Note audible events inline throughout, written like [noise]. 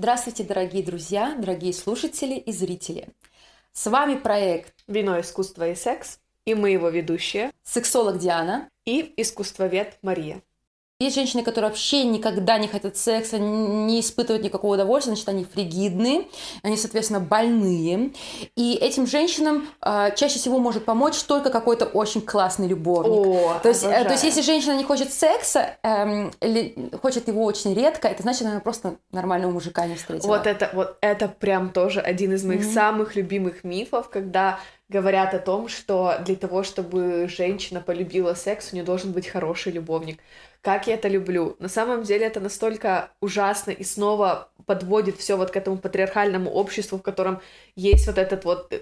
Здравствуйте, дорогие друзья, дорогие слушатели и зрители. С вами проект «Вино, искусство и секс» и мы его ведущие «Сексолог Диана» и искусствовед Мария. Есть женщины, которые вообще никогда не хотят секса, не испытывают никакого удовольствия, значит, они фригидные, они, соответственно, больные. И этим женщинам э, чаще всего может помочь только какой-то очень классный любовник. О, то, есть, э, то есть, если женщина не хочет секса, э, или хочет его очень редко, это значит, она просто нормального мужика не встретила. Вот это, вот это прям тоже один из моих mm-hmm. самых любимых мифов, когда говорят о том, что для того, чтобы женщина полюбила секс, у нее должен быть хороший любовник как я это люблю. На самом деле это настолько ужасно и снова подводит все вот к этому патриархальному обществу, в котором есть вот этот вот... Э,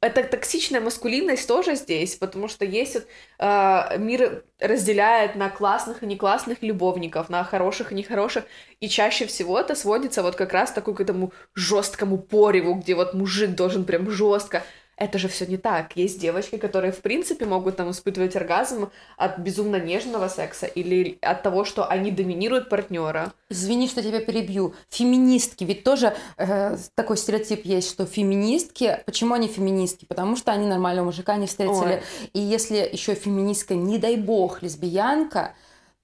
эта токсичная маскулинность тоже здесь, потому что есть вот, э, мир разделяет на классных и не классных любовников, на хороших и нехороших, и чаще всего это сводится вот как раз такой к этому жесткому пореву, где вот мужик должен прям жестко это же все не так. Есть девочки, которые, в принципе, могут там испытывать оргазм от безумно нежного секса или от того, что они доминируют партнера. Извини, что тебя перебью. Феминистки, ведь тоже э, такой стереотип есть, что феминистки, почему они феминистки? Потому что они нормального мужика не встретили. Ой. И если еще феминистка, не дай бог, лесбиянка,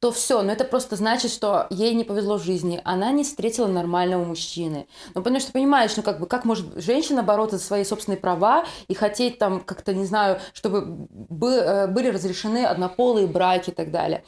то все, но это просто значит, что ей не повезло в жизни, она не встретила нормального мужчины. Ну, потому что понимаешь, ну как бы, как может женщина бороться за свои собственные права и хотеть там как-то, не знаю, чтобы э, были разрешены однополые браки и так далее.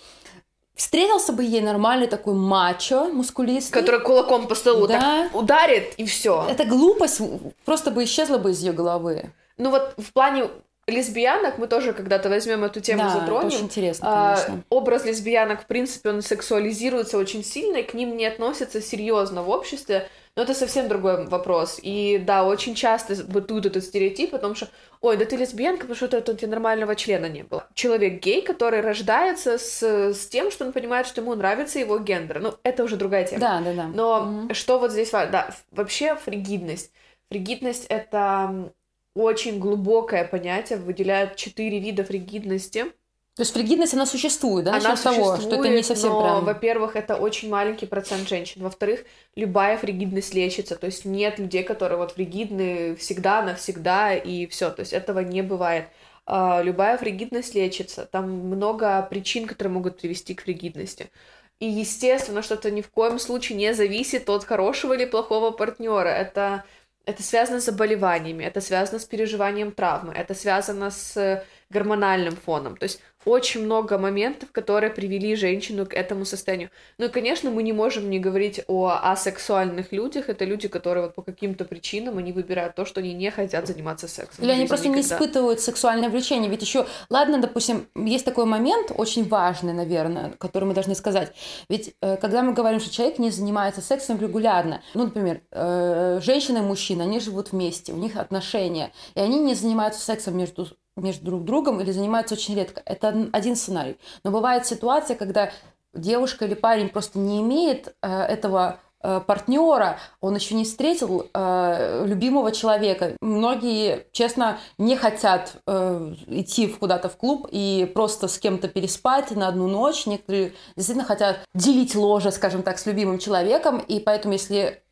Встретился бы ей нормальный такой мачо, мускулистый. Который кулаком по столу да. так ударит, и все. Эта глупость просто бы исчезла бы из ее головы. Ну вот в плане лесбиянок мы тоже когда-то возьмем эту тему да, затронем. Это очень интересно, конечно. А, образ лесбиянок, в принципе, он сексуализируется очень сильно, и к ним не относятся серьезно в обществе. Но это совсем другой вопрос. И да, очень часто бытует этот стереотип о том, что ой, да ты лесбиянка, потому что это, у тебя нормального члена не было. Человек гей, который рождается с, с тем, что он понимает, что ему нравится его гендер. Ну, это уже другая тема. Да, да, да. Но угу. что вот здесь важно? Да, вообще фригидность. Фригидность — это очень глубокое понятие, выделяют четыре вида фригидности. То есть фригидность, она существует, да? Она существует, того, что это не совсем но, прям... во-первых, это очень маленький процент женщин. Во-вторых, любая фригидность лечится. То есть нет людей, которые вот фригидны всегда, навсегда, и все. То есть этого не бывает. А, любая фригидность лечится. Там много причин, которые могут привести к фригидности. И, естественно, что это ни в коем случае не зависит от хорошего или плохого партнера. Это это связано с заболеваниями, это связано с переживанием травмы, это связано с гормональным фоном. То есть очень много моментов, которые привели женщину к этому состоянию. Ну и, конечно, мы не можем не говорить о асексуальных людях. Это люди, которые вот по каким-то причинам они выбирают то, что они не хотят заниматься сексом. Или они просто никогда. не испытывают сексуальное влечение. Ведь еще, ладно, допустим, есть такой момент, очень важный, наверное, который мы должны сказать. Ведь э, когда мы говорим, что человек не занимается сексом регулярно, ну, например, э, женщина и мужчина, они живут вместе, у них отношения, и они не занимаются сексом между между друг другом или занимаются очень редко. Это один сценарий. Но бывает ситуация, когда девушка или парень просто не имеет э, этого э, партнера, он еще не встретил э, любимого человека. Многие, честно, не хотят э, идти куда-то в клуб и просто с кем-то переспать на одну ночь. Некоторые действительно хотят делить ложе, скажем так, с любимым человеком. И поэтому, если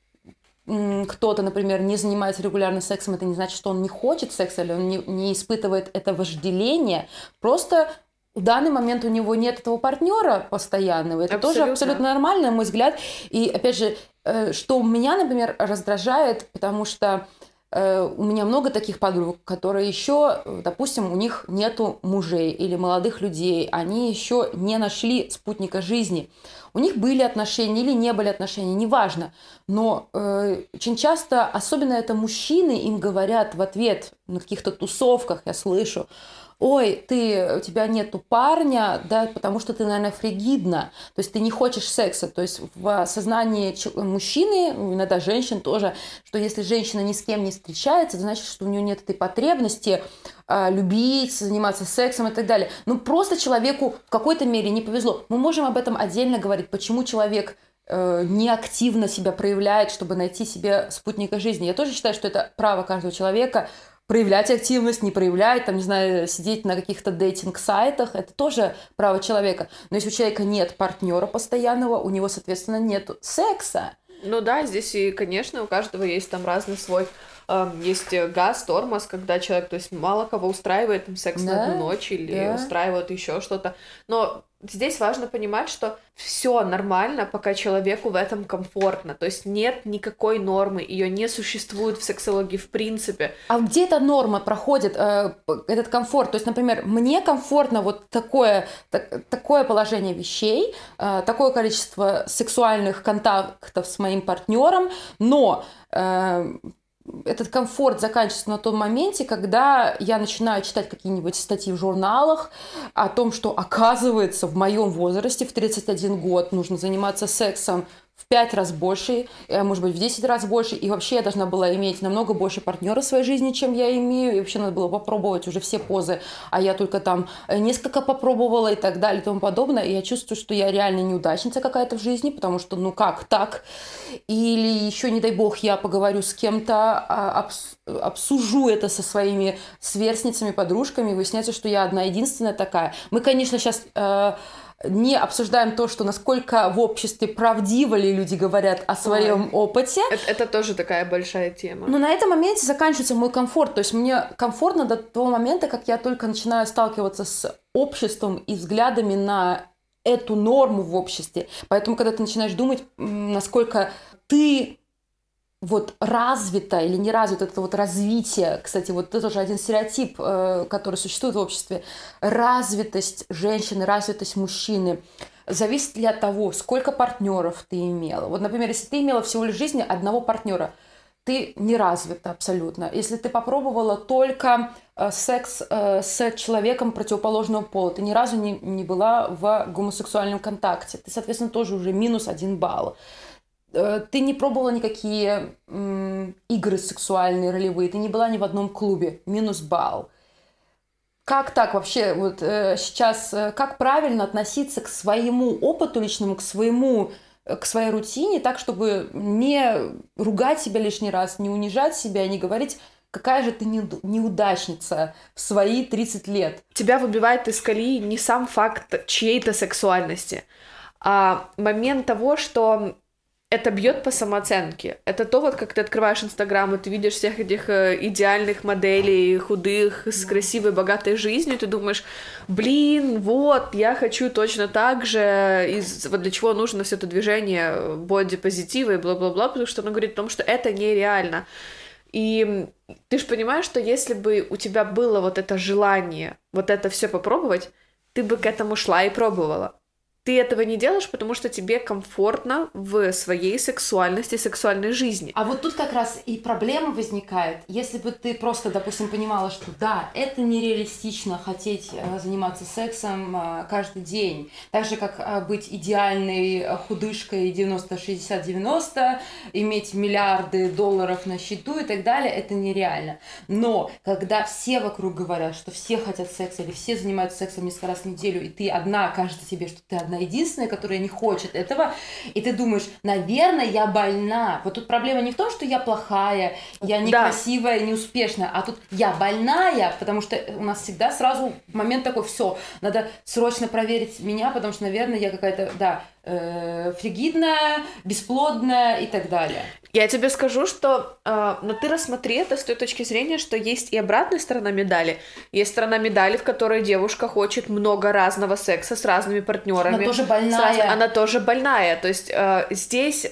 кто-то, например, не занимается регулярно сексом, это не значит, что он не хочет секса или он не, не испытывает это вожделение. Просто в данный момент у него нет этого партнера постоянного. Это абсолютно. тоже абсолютно нормально, на мой взгляд. И опять же, э, что меня, например, раздражает, потому что у меня много таких подруг, которые еще, допустим, у них нету мужей или молодых людей, они еще не нашли спутника жизни. У них были отношения или не были отношения, неважно. Но э, очень часто, особенно это мужчины, им говорят в ответ на каких-то тусовках, я слышу, ой, ты, у тебя нету парня, да, потому что ты, наверное, фригидна, то есть ты не хочешь секса, то есть в сознании мужчины, иногда женщин тоже, что если женщина ни с кем не встречается, значит, что у нее нет этой потребности а, любить, заниматься сексом и так далее. Ну, просто человеку в какой-то мере не повезло. Мы можем об этом отдельно говорить, почему человек э, неактивно себя проявляет, чтобы найти себе спутника жизни. Я тоже считаю, что это право каждого человека проявлять активность, не проявлять, там, не знаю, сидеть на каких-то дейтинг-сайтах, это тоже право человека. Но если у человека нет партнера постоянного, у него, соответственно, нет секса. Ну да, здесь и, конечно, у каждого есть там разный свой есть газ, тормоз, когда человек, то есть мало кого устраивает там секс да, на одну ночь или да. устраивает еще что-то. Но здесь важно понимать, что все нормально, пока человеку в этом комфортно. То есть нет никакой нормы, ее не существует в сексологии в принципе. А где эта норма проходит, э, этот комфорт? То есть, например, мне комфортно вот такое, так, такое положение вещей, э, такое количество сексуальных контактов с моим партнером, но э, этот комфорт заканчивается на том моменте, когда я начинаю читать какие-нибудь статьи в журналах о том, что оказывается в моем возрасте, в 31 год, нужно заниматься сексом пять раз больше, э, может быть, в 10 раз больше, и вообще я должна была иметь намного больше партнера в своей жизни, чем я имею, и вообще надо было попробовать уже все позы, а я только там э, несколько попробовала и так далее и тому подобное, и я чувствую, что я реально неудачница какая-то в жизни, потому что, ну как так? Или еще, не дай бог, я поговорю с кем-то, а, обсужу это со своими сверстницами, подружками, и выясняется, что я одна единственная такая. Мы, конечно, сейчас э, не обсуждаем то, что насколько в обществе правдиво ли люди говорят о своем Ой. опыте. Это, это тоже такая большая тема. Но на этом моменте заканчивается мой комфорт. То есть мне комфортно до того момента, как я только начинаю сталкиваться с обществом и взглядами на эту норму в обществе. Поэтому, когда ты начинаешь думать, насколько ты вот развито или не развито это вот развитие, кстати, вот это тоже один стереотип, э, который существует в обществе, развитость женщины, развитость мужчины, зависит ли от того, сколько партнеров ты имела. Вот, например, если ты имела всего лишь жизни одного партнера, ты не развита абсолютно. Если ты попробовала только э, секс э, с человеком противоположного пола, ты ни разу не, не была в гомосексуальном контакте, ты, соответственно, тоже уже минус один балл. Э, ты не пробовала никакие игры сексуальные, ролевые, ты не была ни в одном клубе, минус балл. Как так вообще вот э, сейчас, э, как правильно относиться к своему опыту личному, к своему к своей рутине, так, чтобы не ругать себя лишний раз, не унижать себя, не говорить, какая же ты неудачница в свои 30 лет. Тебя выбивает из колеи не сам факт чьей-то сексуальности, а момент того, что это бьет по самооценке. Это то, вот как ты открываешь Инстаграм, и ты видишь всех этих э, идеальных моделей, худых, с красивой, богатой жизнью, и ты думаешь, блин, вот, я хочу точно так же, из, вот для чего нужно все это движение боди-позитива и бла-бла-бла, потому что оно говорит о том, что это нереально. И ты же понимаешь, что если бы у тебя было вот это желание вот это все попробовать, ты бы к этому шла и пробовала ты этого не делаешь, потому что тебе комфортно в своей сексуальности, сексуальной жизни. А вот тут как раз и проблема возникает. Если бы ты просто, допустим, понимала, что да, это нереалистично хотеть э, заниматься сексом э, каждый день, так же как э, быть идеальной худышкой 90-60-90, иметь миллиарды долларов на счету и так далее, это нереально. Но когда все вокруг говорят, что все хотят секса или все занимаются сексом несколько раз в неделю, и ты одна, кажется тебе, что ты одна она единственная, которая не хочет этого, и ты думаешь, наверное, я больна. Вот тут проблема не в том, что я плохая, я некрасивая, да. неуспешная, а тут я больная, потому что у нас всегда сразу момент такой, все, надо срочно проверить меня, потому что, наверное, я какая-то, да, э, фригидная, бесплодная и так далее. Я тебе скажу, что э, но ты рассмотри это с той точки зрения, что есть и обратная сторона медали. Есть сторона медали, в которой девушка хочет много разного секса с разными партнерами. Она тоже больная. Она тоже больная. То есть э, здесь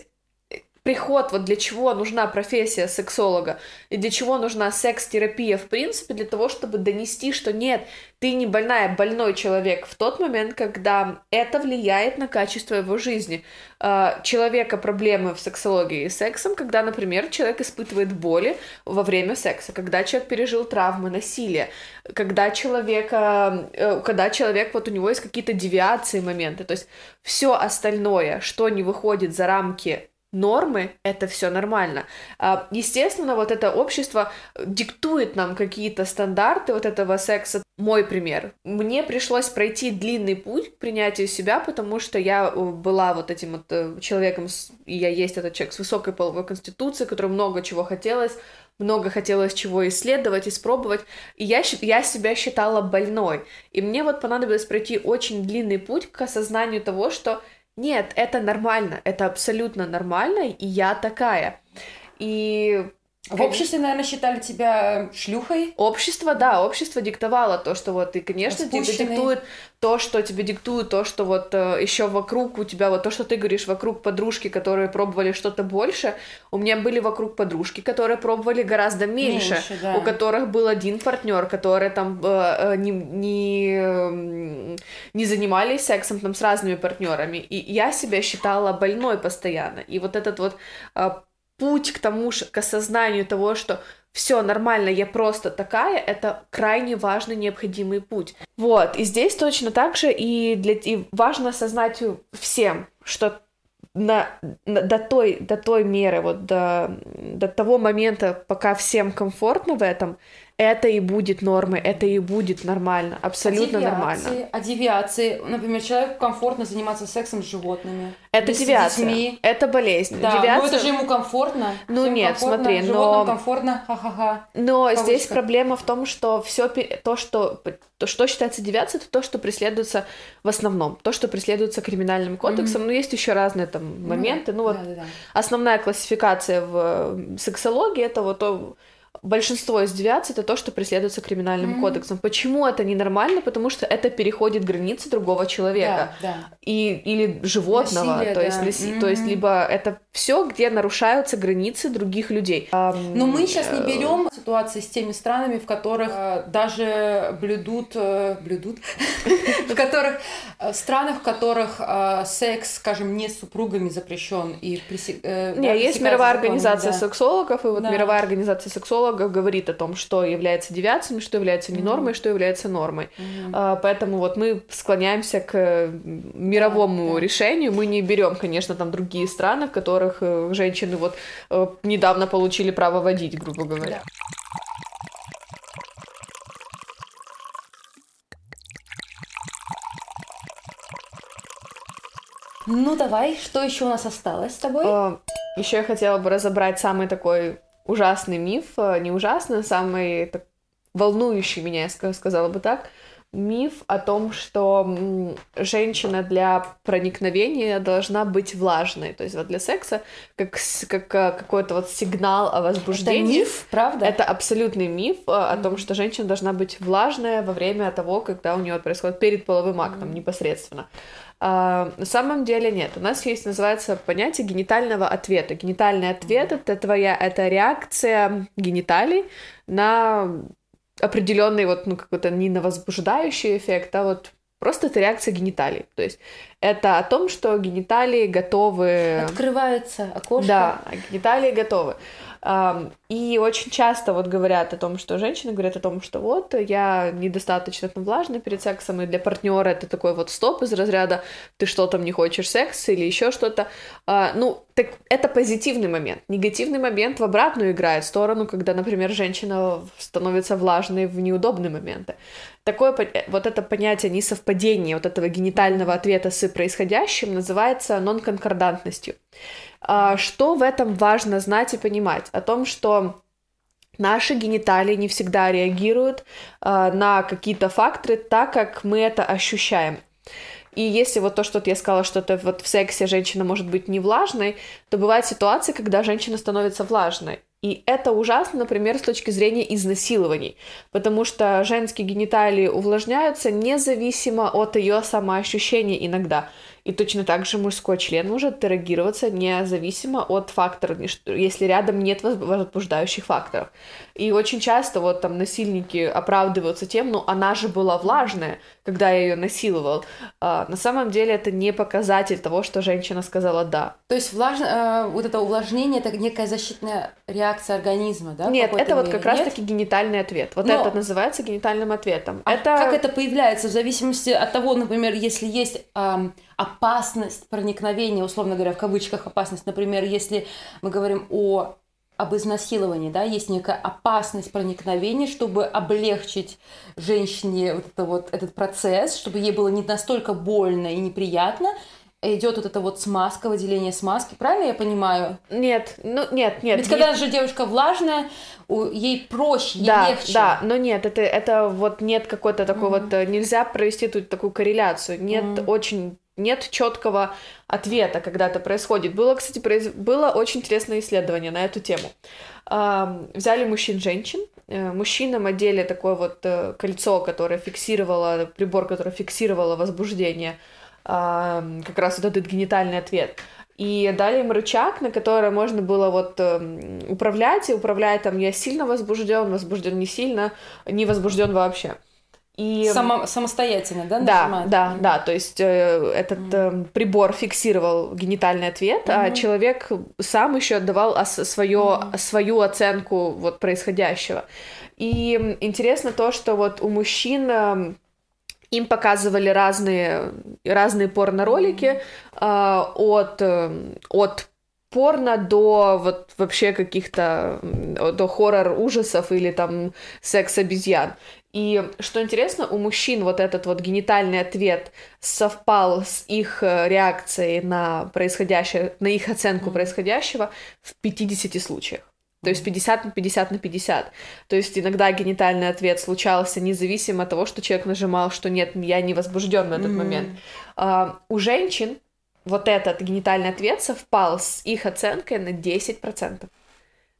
приход, вот для чего нужна профессия сексолога, и для чего нужна секс-терапия, в принципе, для того, чтобы донести, что нет, ты не больная, больной человек в тот момент, когда это влияет на качество его жизни. А, человека проблемы в сексологии и сексом, когда, например, человек испытывает боли во время секса, когда человек пережил травмы, насилие, когда человека, э, когда человек, вот у него есть какие-то девиации, моменты, то есть все остальное, что не выходит за рамки нормы, это все нормально. А, естественно, вот это общество диктует нам какие-то стандарты вот этого секса. Мой пример. Мне пришлось пройти длинный путь к принятию себя, потому что я э, была вот этим вот э, человеком, и я есть этот человек с высокой половой конституцией, который много чего хотелось, много хотелось чего исследовать, испробовать, и я, я себя считала больной. И мне вот понадобилось пройти очень длинный путь к осознанию того, что Нет, это нормально, это абсолютно нормально, и я такая. И в обществе, наверное, считали тебя шлюхой? Общество, да, общество диктовало то, что вот, и, конечно, тебе диктует то, что тебе диктует, то, что вот э, еще вокруг у тебя, вот то, что ты говоришь, вокруг подружки, которые пробовали что-то больше, у меня были вокруг подружки, которые пробовали гораздо меньше, меньше да. у которых был один партнер, которые там э, э, не, не, не занимались сексом там с разными партнерами, и я себя считала больной постоянно, и вот этот вот э, путь к тому, к осознанию того, что все нормально, я просто такая, это крайне важный, необходимый путь. Вот, и здесь точно так же и, для, и важно осознать всем, что на, на, до, той, до той меры, вот до, до того момента, пока всем комфортно в этом, это и будет нормой, это и будет нормально, абсолютно а девиации, нормально. А девиации, например, человеку комфортно заниматься сексом с животными. Это девиация, детьми. это болезнь. Да, девиация... ну это же ему комфортно. Ну Всем нет, комфортно, смотри, но... комфортно, ха-ха-ха. Но Кавычка. здесь проблема в том, что все то, что то, что считается девиацией, это то, что преследуется в основном, то, что преследуется криминальным кодексом. Mm-hmm. Но есть еще разные там моменты. Mm-hmm. Ну вот да, да, да. основная классификация в сексологии это вот то большинство из девиаций это то, что преследуется криминальным mm-hmm. кодексом. Почему это ненормально? Потому что это переходит границы другого человека да, да. и или животного, Насилие, то да. есть mm-hmm. то есть либо это все, где нарушаются границы других людей. Но мы сейчас не берем ситуации с теми странами, в которых э, даже блюдут э, блюдут, [laughs] в которых э, странах, в которых секс, скажем, не с супругами запрещен и не есть мировая организация сексологов и вот мировая организация сексологов психологов говорит о том, что является девиацией, что является не нормой, mm-hmm. что является нормой. Mm-hmm. Поэтому вот мы склоняемся к мировому yeah. решению. Мы не берем, конечно, там другие страны, в которых э, женщины вот э, недавно получили право водить, грубо говоря. Yeah. Ну давай, что еще у нас осталось с тобой? А, еще я хотела бы разобрать самый такой ужасный миф, э, не ужасный, а самый так, волнующий меня, я сказала бы так, миф о том, что женщина для проникновения должна быть влажной. То есть вот для секса как, как э, какой-то вот сигнал о возбуждении. Это миф, правда? Это абсолютный миф mm-hmm. о том, что женщина должна быть влажная во время того, когда у нее происходит перед половым актом mm-hmm. непосредственно. А, на самом деле нет. У нас есть, называется, понятие генитального ответа. Генитальный ответ — это твоя, это реакция гениталий на определенный вот, ну, какой-то не на возбуждающий эффект, а вот просто это реакция гениталий. То есть это о том, что гениталии готовы... Открывается окошко. Да, гениталии готовы. И очень часто вот говорят о том, что женщины говорят о том, что вот я недостаточно там влажная перед сексом, и для партнера это такой вот стоп из разряда ты что там не хочешь секс или еще что-то. А, ну, так это позитивный момент. Негативный момент в обратную играет сторону, когда, например, женщина становится влажной в неудобные моменты. Такое вот это понятие несовпадения вот этого генитального ответа с происходящим называется нонконкордантностью. А, что в этом важно знать и понимать? О том, что наши гениталии не всегда реагируют а, на какие-то факторы так, как мы это ощущаем. И если вот то, что я сказала, что это вот в сексе женщина может быть не влажной, то бывают ситуации, когда женщина становится влажной. И это ужасно, например, с точки зрения изнасилований, потому что женские гениталии увлажняются независимо от ее самоощущения иногда. И точно так же мужской член может эрегироваться независимо от факторов, если рядом нет возбуждающих факторов. И очень часто вот там насильники оправдываются тем, ну она же была влажная, когда я ее насиловал. А, на самом деле это не показатель того, что женщина сказала да. То есть влаж... э, вот это увлажнение это некая защитная реакция организма, да? Нет, это вот как раз-таки генитальный ответ. Вот Но... это называется генитальным ответом. А это... как это появляется в зависимости от того, например, если есть эм, опасность проникновения, условно говоря, в кавычках опасность, например, если мы говорим о об изнасиловании, да, есть некая опасность проникновения, чтобы облегчить женщине вот, это вот этот процесс, чтобы ей было не настолько больно и неприятно, идет вот это вот смазка, выделение смазки, правильно я понимаю? Нет, ну нет, нет. Ведь нет. когда же девушка влажная, ей проще, ей да, легче. Да, но нет, это, это вот нет какой-то такой mm-hmm. вот, э, нельзя провести тут такую корреляцию, нет mm-hmm. очень нет четкого ответа, когда это происходит. Было, кстати, произ... было очень интересное исследование на эту тему. Взяли мужчин-женщин, э, мужчинам одели такое вот э, кольцо, которое фиксировало, прибор, который фиксировало возбуждение, как раз вот этот генитальный ответ и дали им рычаг, на который можно было вот э, управлять, и управлять там я сильно возбужден, возбужден не сильно, не возбужден вообще. И... Само, самостоятельно, да? Да, да, да. То есть э, этот э, прибор фиксировал генитальный ответ, mm-hmm. а человек сам еще отдавал ос- свое, mm-hmm. свою оценку вот происходящего. И интересно то, что вот у мужчин э, им показывали разные, разные порно-ролики э, от, э, от порно до вот вообще каких-то до хоррор ужасов или там секс обезьян. И что интересно, у мужчин вот этот вот генитальный ответ совпал с их э, реакцией на происходящее, на их оценку происходящего в 50 случаях. То есть 50 на 50 на 50. То есть иногда генитальный ответ случался независимо от того, что человек нажимал, что нет, я не возбужден в этот mm-hmm. момент. А, у женщин вот этот генитальный ответ совпал с их оценкой на 10%.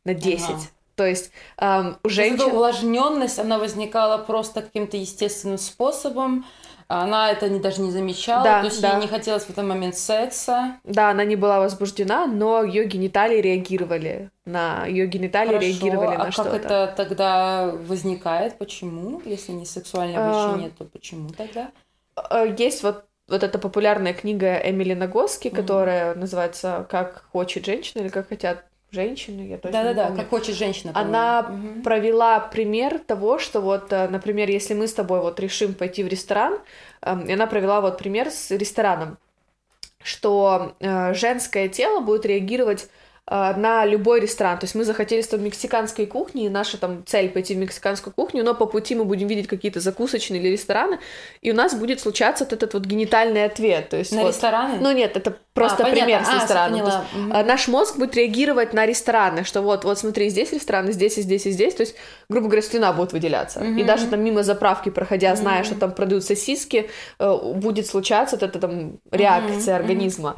На 10. Ага. То есть эм, у женщин... Эта увлажненность, она возникала просто каким-то естественным способом, она это не, даже не замечала, да, то есть да. ей не хотелось в этот момент секса. Да, она не была возбуждена, но ее гениталии реагировали на ее гениталии Хорошо, реагировали а на что-то. А как это тогда возникает? Почему? Если не сексуальное влечение, а... то почему тогда? Э, есть вот вот эта популярная книга Эмили Нагоски, mm-hmm. которая называется «Как хочет женщина» или «Как хотят женщины», я точно Да-да-да. «Как хочет женщина». Она угу. провела пример того, что вот, э, например, если мы с тобой вот решим пойти в ресторан, эм, и она провела вот пример с рестораном, что э, женское тело будет реагировать на любой ресторан. То есть мы захотели с мексиканской кухни, и наша там цель пойти в мексиканскую кухню, но по пути мы будем видеть какие-то закусочные или рестораны, и у нас будет случаться вот этот вот генитальный ответ. То есть на вот, рестораны? Ну нет, это просто а, пример с рестораном. А, есть, угу. Наш мозг будет реагировать на рестораны, что вот, вот смотри, здесь рестораны, здесь и здесь и здесь, то есть, грубо говоря, слюна будет выделяться. Угу. И даже там мимо заправки проходя, зная, угу. что там продают сосиски, э, будет случаться вот эта там реакция угу. организма.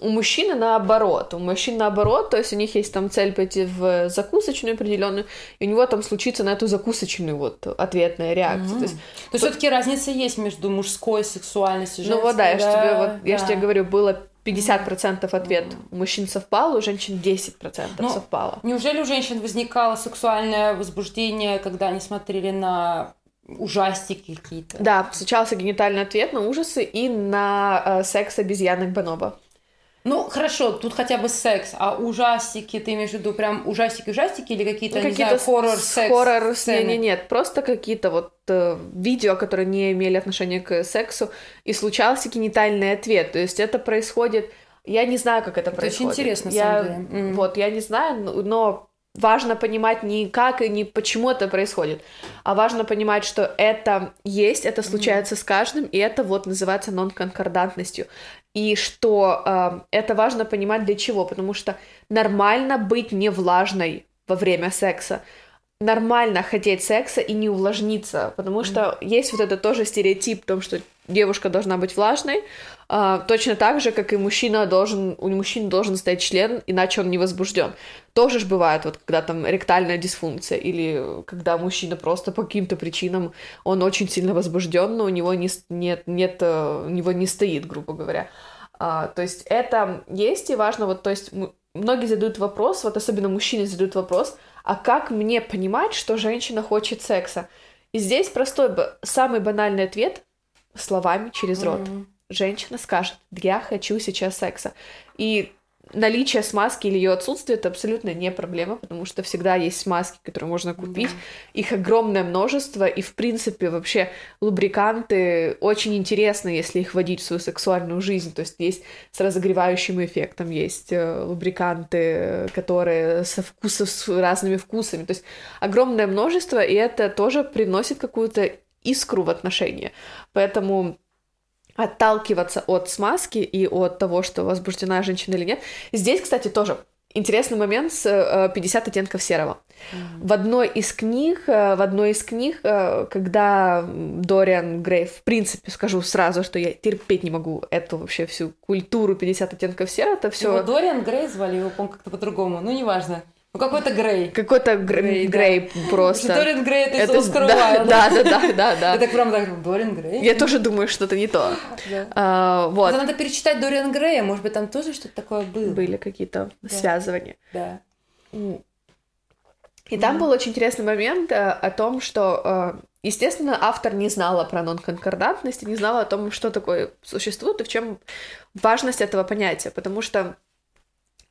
У мужчины наоборот, у мужчин наоборот, то есть у них есть там цель пойти в закусочную определенную, и у него там случится на эту закусочную вот ответная реакция. Mm-hmm. То есть, то есть все-таки разница есть между мужской сексуальностью и женской. Ну вот да, я же тебе, вот, да. я же тебе говорю, было 50% ответ у мужчин совпал, у женщин 10% ну, совпало. Неужели у женщин возникало сексуальное возбуждение, когда они смотрели на ужастики какие-то? Да, случался генитальный ответ на ужасы и на э, секс обезьянок Бонобо. Ну, хорошо, тут хотя бы секс, а ужастики, ты имеешь в виду прям ужастики-ужастики или какие-то, какие не знаю, хоррор-секс? Хоррор, нет, нет, нет, просто какие-то вот э, видео, которые не имели отношения к сексу, и случался генитальный ответ, то есть это происходит, я не знаю, как это, это происходит. очень интересно, я, на самом деле. Mm. Вот, я не знаю, но важно понимать не как и не почему это происходит, а важно понимать, что это есть, это случается mm-hmm. с каждым, и это вот называется нон-конкордантностью. И что э, это важно понимать для чего, потому что нормально быть не влажной во время секса, нормально хотеть секса и не увлажниться, потому что mm-hmm. есть вот это тоже стереотип в том, что девушка должна быть влажной, а, точно так же, как и мужчина должен, у мужчины должен стоять член, иначе он не возбужден. Тоже ж бывает, вот когда там ректальная дисфункция, или когда мужчина просто по каким-то причинам, он очень сильно возбужден, но у него не, нет, нет, э, у него не стоит, грубо говоря. А, то есть это есть и важно, вот, то есть многие задают вопрос, вот особенно мужчины задают вопрос, а как мне понимать, что женщина хочет секса? И здесь простой, самый банальный ответ словами через рот. Mm-hmm женщина скажет, я хочу сейчас секса. И наличие смазки или ее отсутствие это абсолютно не проблема, потому что всегда есть смазки, которые можно купить. Mm-hmm. Их огромное множество, и в принципе вообще лубриканты очень интересны, если их вводить в свою сексуальную жизнь. То есть есть с разогревающим эффектом, есть э, лубриканты, которые со вкусом, с разными вкусами. То есть огромное множество, и это тоже приносит какую-то искру в отношения. Поэтому отталкиваться от смазки и от того, что возбуждена женщина или нет. Здесь, кстати, тоже интересный момент с э, 50 оттенков серого. Mm-hmm. В одной из книг, э, в одной из книг, э, когда Дориан Грей, в принципе, скажу сразу, что я терпеть не могу эту вообще всю культуру 50 оттенков серого, это все. Его Дориан Грей звали, его, по как-то по-другому, ну неважно. Ну, какой-то Грей. Какой-то Грей, Грей да. просто. Дорин Грей это, это из да, да, да, да, да, да. Я так прям так, Дорин Грей? Я тоже думаю, что это не то. Да. А, вот. надо перечитать Дориан Грея, может быть, там тоже что-то такое было. Были какие-то да. связывания. Да. И там был очень интересный момент э, о том, что, э, естественно, автор не знала про нонконкордантность и не знала о том, что такое существует и в чем важность этого понятия, потому что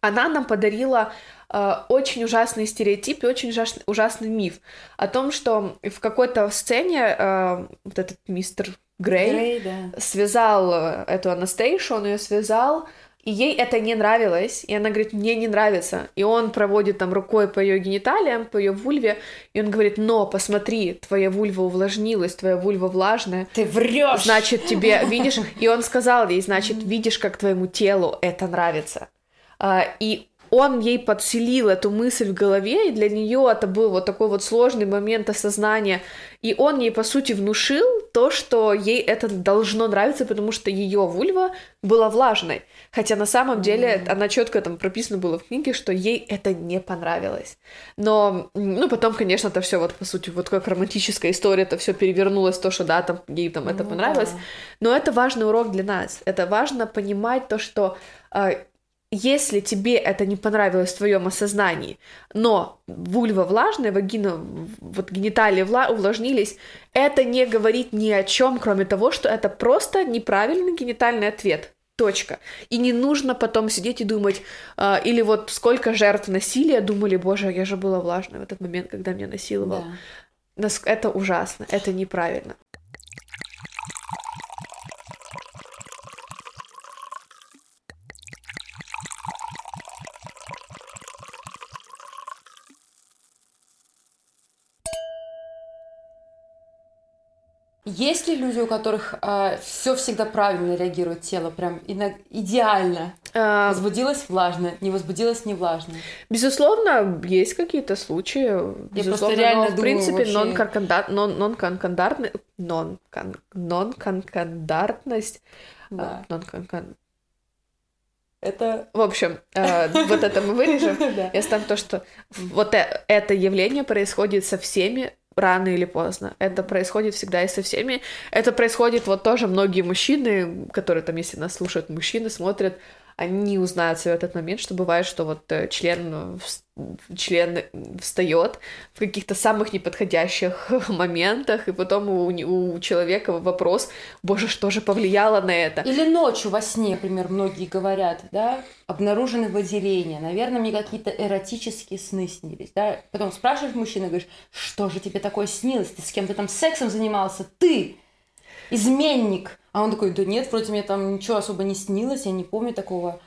она нам подарила очень ужасный стереотип и очень ужасный, ужасный миф о том, что в какой-то сцене э, вот этот мистер Грей, Грей да. связал э, эту Анастейшу, он ее связал, и ей это не нравилось, и она говорит, мне не нравится. И он проводит там рукой по ее гениталиям, по ее вульве, и он говорит, но посмотри, твоя вульва увлажнилась, твоя вульва влажная. Ты врешь. Значит, тебе, [laughs] видишь, и он сказал ей, значит, видишь, как твоему телу это нравится. А, и он ей подселил эту мысль в голове, и для нее это был вот такой вот сложный момент осознания. И он ей, по сути, внушил то, что ей это должно нравиться, потому что ее вульва была влажной. Хотя на самом деле mm-hmm. она четко там прописано было в книге, что ей это не понравилось. Но, ну, потом, конечно, это все вот, по сути, вот как романтическая история, это все перевернулось, то, что да, там ей там это mm-hmm. понравилось. Но это важный урок для нас. Это важно понимать то, что а, если тебе это не понравилось в твоем осознании, но вульва влажная, вагина, вот гениталии вла- увлажнились, это не говорит ни о чем, кроме того, что это просто неправильный генитальный ответ. Точка. И не нужно потом сидеть и думать, э, или вот сколько жертв насилия думали, боже, я же была влажной в этот момент, когда меня насиловал. Да. Это ужасно, это неправильно. Есть ли люди, у которых э, а, все всегда правильно реагирует тело, прям идеально? А... Возбудилась влажно, не возбудилась не влажно. Безусловно, есть какие-то случаи. Я просто реально но, в принципе, нон-конкандартность, нон-конкандартность, да. нон это... В общем, э, вот это мы вырежем. [laughs] Я ставлю то, что вот э, это явление происходит со всеми рано или поздно. Это происходит всегда и со всеми. Это происходит вот тоже многие мужчины, которые там, если нас слушают мужчины, смотрят, они узнают в этот момент, что бывает, что вот э, член, член встает в каких-то самых неподходящих [laughs] моментах, и потом у, у человека вопрос, боже, что же повлияло на это? Или ночью во сне, например, многие говорят, да, обнаружены выделения, наверное, мне какие-то эротические сны снились, да, потом спрашиваешь мужчину, говоришь, что же тебе такое снилось, ты с кем-то там сексом занимался, ты, изменник, а он такой, да нет, вроде мне там ничего особо не снилось, я не помню такого.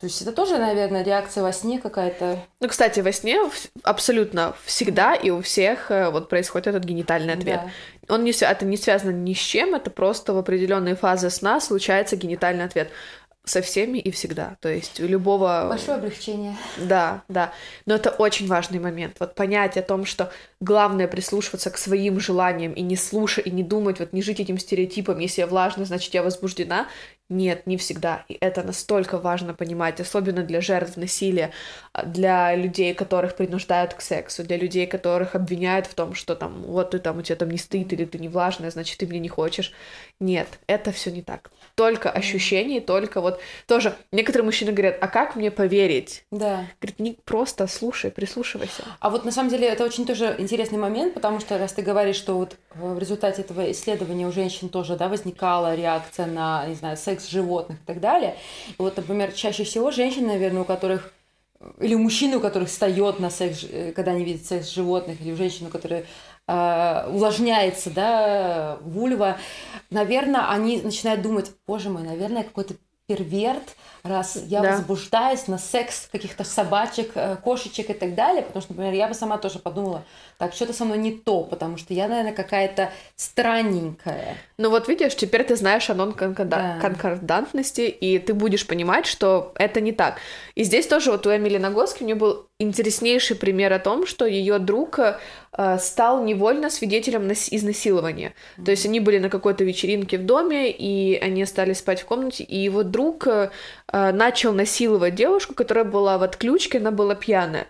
То есть это тоже, наверное, реакция во сне какая-то. Ну, кстати, во сне абсолютно всегда и у всех э, вот происходит этот генитальный ответ. Да. Он не, это не связано ни с чем, это просто в определенные фазы сна случается генитальный ответ со всеми и всегда. То есть у любого... Большое облегчение. Да, да. Но это очень важный момент. Вот понять о том, что главное прислушиваться к своим желаниям и не слушать, и не думать, вот не жить этим стереотипом, если я влажна, значит, я возбуждена. Нет, не всегда. И это настолько важно понимать, особенно для жертв насилия, а, для людей, которых принуждают к сексу, для людей, которых обвиняют в том, что там, вот ты там, у тебя там не стыд, или ты не влажная, значит, ты мне не хочешь. Нет, это все не так. Только ощущение, только вот тоже некоторые мужчины говорят, а как мне поверить? Да. Говорит, не просто слушай, прислушивайся. А вот на самом деле это очень тоже интересный момент, потому что раз ты говоришь, что вот в результате этого исследования у женщин тоже, да, возникала реакция на, не знаю, секс животных и так далее. И вот, например, чаще всего женщины, наверное, у которых или у мужчины, у которых встает на секс, э, когда они видят секс животных, или у женщин, у которых э, увлажняется, да, вульва, наверное, они начинают думать, боже мой, наверное, какой-то перверт, раз я Да. возбуждаюсь на секс каких-то собачек, э, кошечек и так далее, потому что, например, я бы сама тоже подумала, так, что-то со мной не то, потому что я, наверное, какая-то странненькая. Ну вот видишь, теперь ты знаешь о Да. нон-конкордантности, и ты будешь понимать, что это не так. И здесь тоже вот у Эмили Нагоски у нее был интереснейший пример о том, что ее друг э, стал невольно свидетелем нас- изнасилования. То есть они были на какой-то вечеринке в доме, и они стали спать в комнате, и его друг э, э, начал насиловать девушку, которая была в отключке, она была пьяная.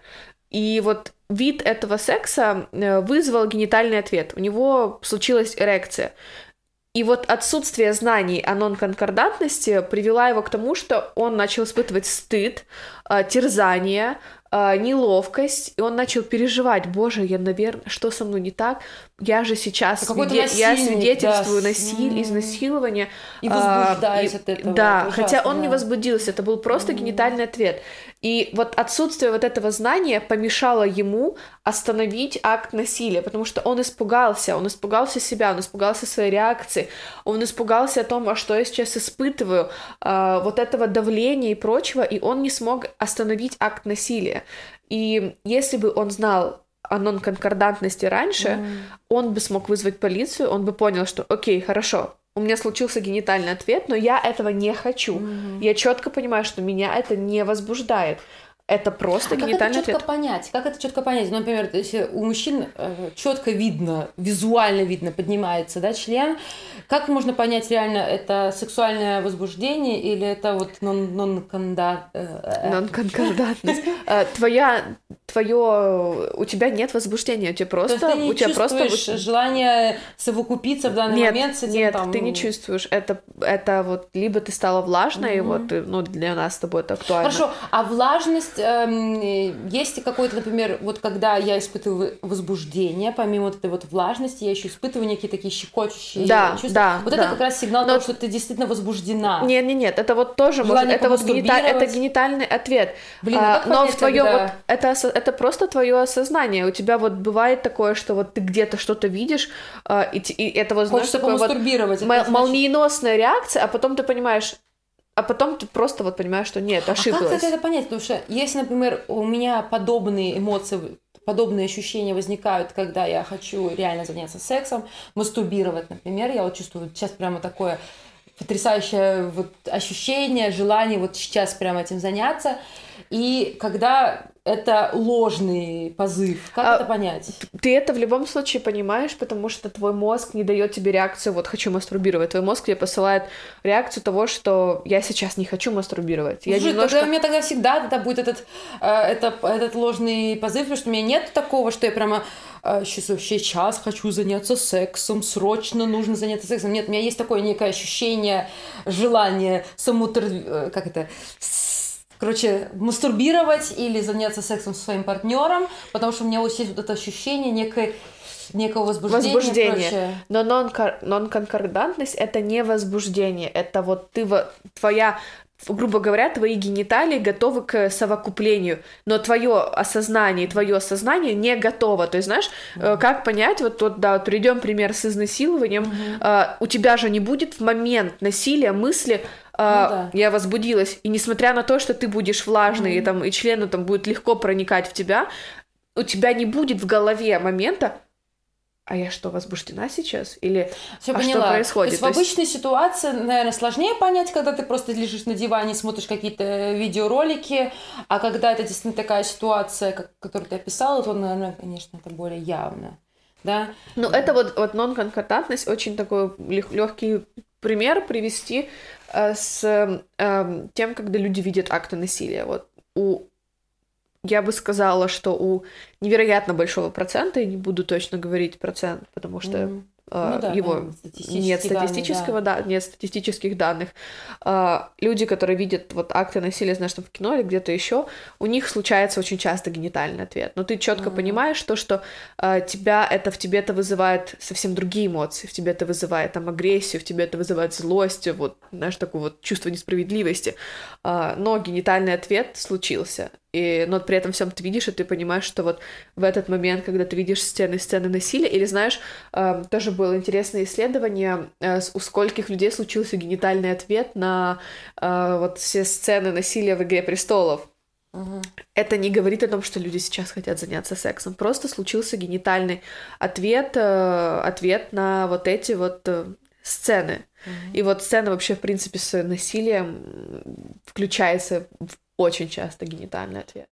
И вот вид этого секса э, вызвал генитальный ответ. У него случилась эрекция. И вот отсутствие знаний о нонконкордантности привела его к тому, что он начал испытывать стыд, э, терзание, э, неловкость, и он начал переживать, боже, я, наверное, что со мной не так? Я же сейчас А свиде- я свидетельствую да, насилие, м. изнасилования. И а, возбуждаюсь и- от этого. Да, это хотя он не возбудился, это был просто Мгм. генитальный ответ. И вот отсутствие вот этого знания помешало ему остановить акт насилия, потому что он испугался, он испугался себя, он испугался своей реакции, он испугался о том, а что я сейчас испытываю, а, вот этого давления и прочего, и он не смог остановить акт насилия. И если бы он знал о нонконкордантности раньше, М. он бы смог вызвать полицию, он бы понял, что окей, хорошо, у меня случился генитальный ответ, но я этого не хочу. Мгм. Я четко понимаю, что меня это не возбуждает. Это просто А как это генитальный четко ответ. понять? Как это четко понять? Ну, например, если у мужчин четко видно, визуально видно, поднимается, да, член, как можно понять реально, это сексуальное возбуждение или это вот нон э, э, Нонконкордантность. [laughs] Э, Твоя, твое, у тебя нет возбуждения, у тебя То есть просто, ты не у тебя просто желание совокупиться в данный нет, момент с этим нет, там... ты не чувствуешь. Это, это вот либо ты стала влажной, Мгм. вот, э, ну, для нас с тобой это актуально. Хорошо, а влажность, эм, есть какой-то, например, вот когда я испытываю возбуждение, помимо вот этой вот влажности, я еще испытываю некие такие щекочущие Да, чувства. да, Вот да. это как раз сигнал Но- того, что ты действительно возбуждена. Нет, нет, нет, это вот тоже может, это вот генита- это генитальный ответ. Блин, а А, но в твое когда- вот это это просто твое осознание. У тебя вот бывает такое, что вот ты где-то что-то видишь, а, и, и это вот знаешь такое вот это значит- молниеносная реакция, а потом ты понимаешь, а потом ты просто вот понимаешь, что нет, А как ошиблась. это понять? Потому что если, например, у меня подобные эмоции, подобные ощущения возникают, когда я хочу реально заняться сексом, мастурбировать, например, я вот чувствую сейчас прямо такое потрясающее вот ощущение, желание вот сейчас прямо этим заняться. И когда это ложный позыв, как А, это понять? Ты это в любом случае понимаешь, потому что твой мозг не дает тебе реакцию, вот хочу мастурбировать. Твой мозг тебе посылает реакцию того, что я сейчас не хочу мастурбировать. Я Слушай, немножко... тогда у меня тогда всегда тогда будет этот, э, это, этот ложный позыв, потому что у меня нет такого, что я прямо э, сейчас, сейчас хочу заняться сексом, срочно нужно заняться сексом. Нет, у меня есть такое некое ощущение, желание самоутр... э, как это... Короче, мастурбировать или заняться сексом со своим партнером, потому что у меня вот есть вот это ощущение некой, некого возбуждения. Возбуждение. прочее. Но нонконкордантность это не возбуждение, это вот ты во- твоя грубо говоря, твои гениталии готовы к совокуплению, но твое осознание, твое сознание не готово. То есть, знаешь, э, как понять, вот тут, да, вот приведем пример с изнасилованием, э, у тебя же не будет в момент насилия мысли, э, да. я возбудилась, и несмотря на то, что ты будешь влажный, и, там, и члену там будет легко проникать в тебя, у тебя не будет в голове момента, а я что, возбуждена сейчас? Или Всё а поняла. что происходит? То есть в То есть- обычной ситуации, наверное, сложнее понять, когда ты просто лежишь на диване, смотришь какие-то видеоролики, а когда это действительно такая ситуация, как, которую ты описала, то, наверное, конечно, это более явно. Да? Ну, это вот, вот нонконкордантность, очень такой легкий пример привести э, с э, тем, когда люди видят акты насилия. Вот у я бы сказала, что у невероятно большого процента, я не буду точно говорить процент, потому что э, Ну да, его понятно, статистические нет данные, статистического, да. нет статистических данных. А, люди, которые видят вот акты насилия, знаешь, там в кино или где-то еще, у них случается очень часто генитальный ответ. Но ты четко Мгм. понимаешь то, что а, тебя это в тебе это вызывает совсем другие эмоции, в тебе это вызывает там агрессию, в тебе это вызывает злость, вот знаешь такое вот чувство несправедливости. Но генитальный ответ случился. И, но при этом всем ты видишь, и ты понимаешь, что вот в этот момент, когда ты видишь сцены, сцены насилия, или знаешь, э, тоже было интересное исследование, э, у скольких людей случился генитальный ответ на э, вот все сцены насилия в «Игре престолов». Угу. Это не говорит о том, что люди сейчас хотят заняться сексом. Просто случился генитальный ответ, э, ответ на вот эти вот э, сцены. Угу. И вот сцена вообще, в принципе, с насилием включается в очень часто генитальный ответ.